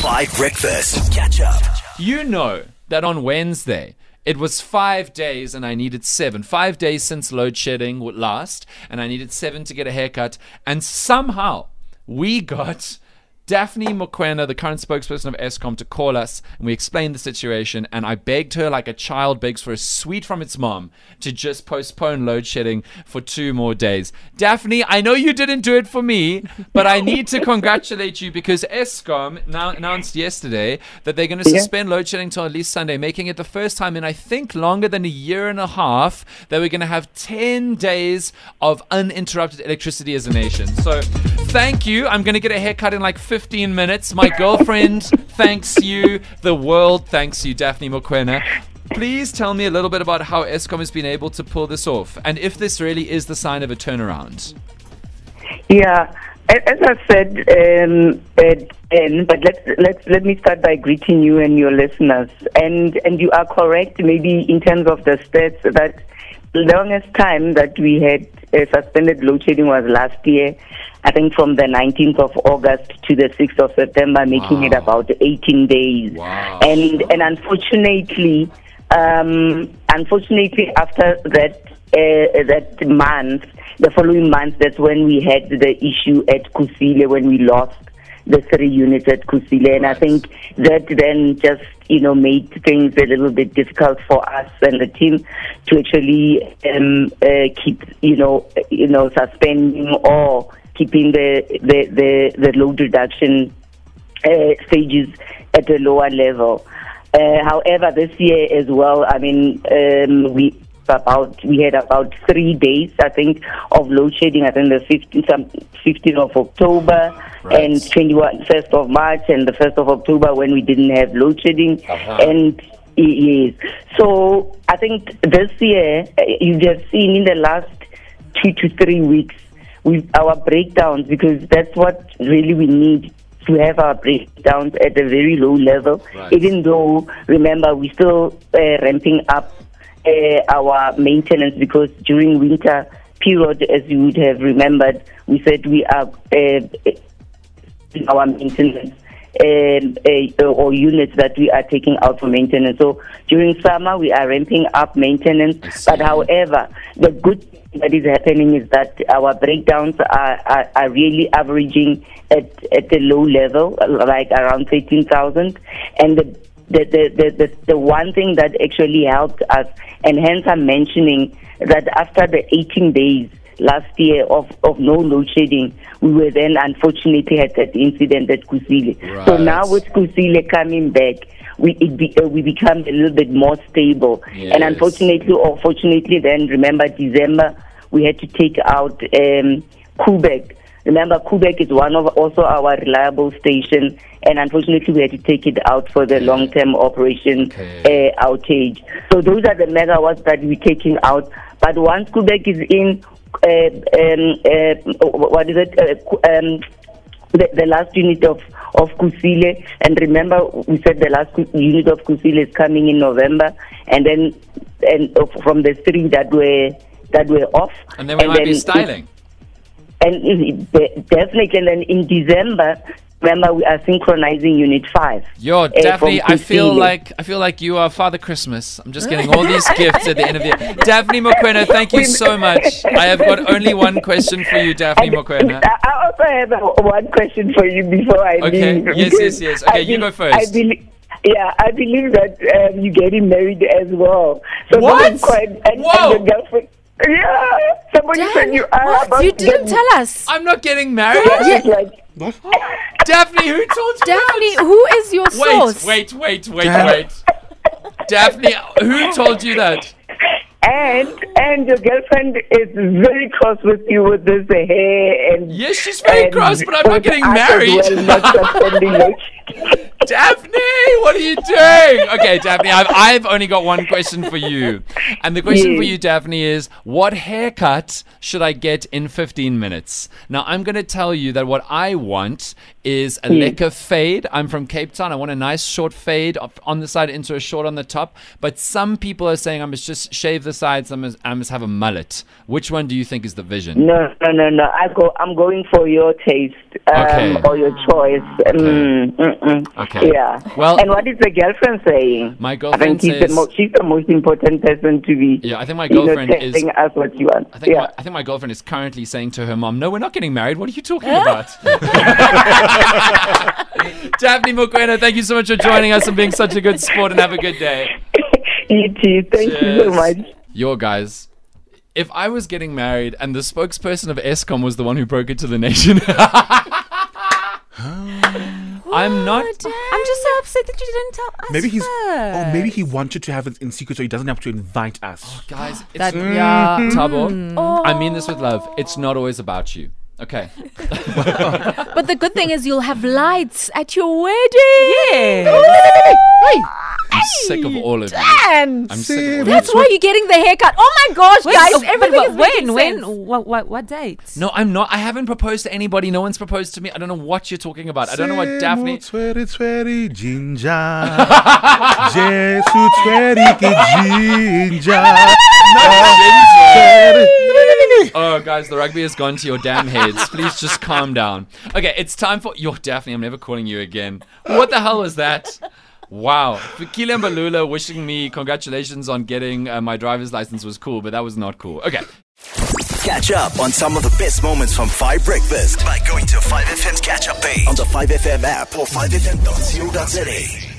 5 Breakfast. Catch up. You know that on Wednesday, it was five days and I needed seven. Five days since load shedding would last, and I needed seven to get a haircut. And somehow we got Daphne Mokwena, the current spokesperson of Eskom, to call us and we explained the situation. And I begged her, like a child begs for a sweet from its mom, to just postpone load shedding for two more days. Daphne, I know you didn't do it for me, but I need to congratulate you because Eskom now announced yesterday that they're going to suspend load shedding until at least Sunday, making it the first time in, I think, longer than a year and a half that we're going to have 10 days of uninterrupted electricity as a nation. So thank you. I'm going to get a haircut in like 15 minutes. My girlfriend thanks you. The world thanks you, Daphne Mokwena. Please tell me a little bit about how Eskom has been able to pull this off and if this really is the sign of a turnaround. Yeah, as I said, um, and, but let's let's let me start by greeting you and your listeners. And and you are correct, maybe in terms of the stats that longest time that we had uh, suspended load shedding was last year. I think from the 19th of August to the 6th of September, making it about 18 days. Wow. And and unfortunately, um, unfortunately, after that uh, that month, the following month, that's when we had the issue at Kusile when we lost the three units at Kusile, and I think that then just you know made things a little bit difficult for us and the team to actually um, uh, keep you know you know suspending or keeping the the the, the load reduction uh, stages at a lower level. Uh, however, this year as well, I mean, um, we about we had about three days, I think, of load shedding. I think the 15th, some 15th of October Right. and 21st first of March and the 1st of October when we didn't have load shedding. Uh-huh. And yes, so I think this year uh, you've just seen in the last two to three weeks with our breakdowns because that's what really we need to have our breakdowns at a very low level. Right. Even though, remember, we're still uh, ramping up uh, our maintenance because during winter period, as you would have remembered, we said we are uh, our maintenance um, uh, or units that we are taking out for maintenance. So during summer, we are ramping up maintenance. But however, the good thing that is happening is that our breakdowns are, are, are really averaging at, at a low level, like around 13,000. And the the, the, the, the, the one thing that actually helped us, and hence I'm mentioning that after the 18 days last year of, of no load shedding, we were then unfortunately had that incident at Kusile. So now with Kusile coming back, we it be, uh, we become a little bit more stable. Yes. And unfortunately or fortunately, then remember December we had to take out um, Koeberg. Remember, Koeberg is one of also our reliable station, and unfortunately, we had to take it out for the long-term operation Okay. uh, outage. So those are the megawatts that we're taking out. But once Koeberg is in, uh, um, uh, what is it? Uh, um, the, the last unit of of Kusile, and remember we said the last unit of Kusile is coming in November, and then and from the three that were that were off, And then we might be styling. it- de- definitely, and then in December, remember we are synchronizing Unit Five. Yo, uh, Daphne, I feel like I feel like you are Father Christmas. I'm just getting all these gifts at the end of the year. Daphne Mokwena, thank you so much. I have got only one question for you, Daphne And Mokwena. I also have a, one question for you before I Okay. leave. Yes, yes, yes. Okay, I you be- go first. I believe, yeah, I believe that um, you're getting married as well. So What? quite, and, and Whoa. your girlfriend. Yeah, somebody said Dan, you are what? You didn't get- tell us. I'm not getting married. Yeah, it's like, Daphne, who told you Daphne, that? who is your Wait, source? wait, wait, wait, Dan- wait. Daphne, who told you that? and and your girlfriend is very cross with you with this hair and. Yes, she's very and cross, but I'm not getting us as married. Well, not suspending load shedding. Daphne, what are you doing? Okay, Daphne, I've, I've only got one question for you. And the question for you, Daphne, is what haircut should I get in 15 minutes? Now, I'm going to tell you that what I want is a Yes. lekker fade. I'm from Cape Town. I want a nice short fade on the side into a short on the top. But some people are saying I must just shave the sides, I must, I must have a mullet. Which one do you think is the vision? No, no, no, no. I go. I'm going for your taste um, Okay. or your choice. Mm, mm, mm. Okay. Yeah. Well- and what is the girlfriend saying? My girlfriend I girlfriend think says- the mo- she's the most important person to be. Yeah, I think my you know, girlfriend is- telling us what you want. I think, yeah. my, I think my girlfriend is currently saying to her mom, "No, we're not getting married. What are you talking about?" Daphne Mokwena, thank you so much for joining us and being such a good sport. And have a good day. you too. Thank you so much. Yo, guys. If I was getting married and the spokesperson of Eskom was the one who broke it to the nation, I'm oh, not. I'm just so upset that you didn't tell us. Maybe he's. first. Oh, maybe he wanted to have it in secret so he doesn't have to invite us. Oh, guys, it's That, yeah. Mm. Tabo. Oh. I mean this with love. It's not always about you. Okay. But the good thing is you'll have lights at your wedding. Yeah. I'm sick of all of you. And I'm sick of all that's you. why you're getting the haircut. Oh my gosh, guys, oh, everything but is when, making when, sense. what, what, what date? No, I'm not. I haven't proposed to anybody. No one's proposed to me. I don't know what you're talking about. I don't know what Daphne. Sweaty, sweaty ginger. Jesus, sweaty ginger. Oh, guys, the rugby has gone to your damn heads. Please just calm down. Okay, it's time for your Daphne. I'm never calling you again. What the hell was that? Wow. Fikile Mbalula wishing me congratulations on getting uh, my driver's license was cool, but that was not cool. Okay. Catch up on some of the best moments from 5 Breakfast by going to 5FM's catch up page on the 5FM app or 5FM.co.za.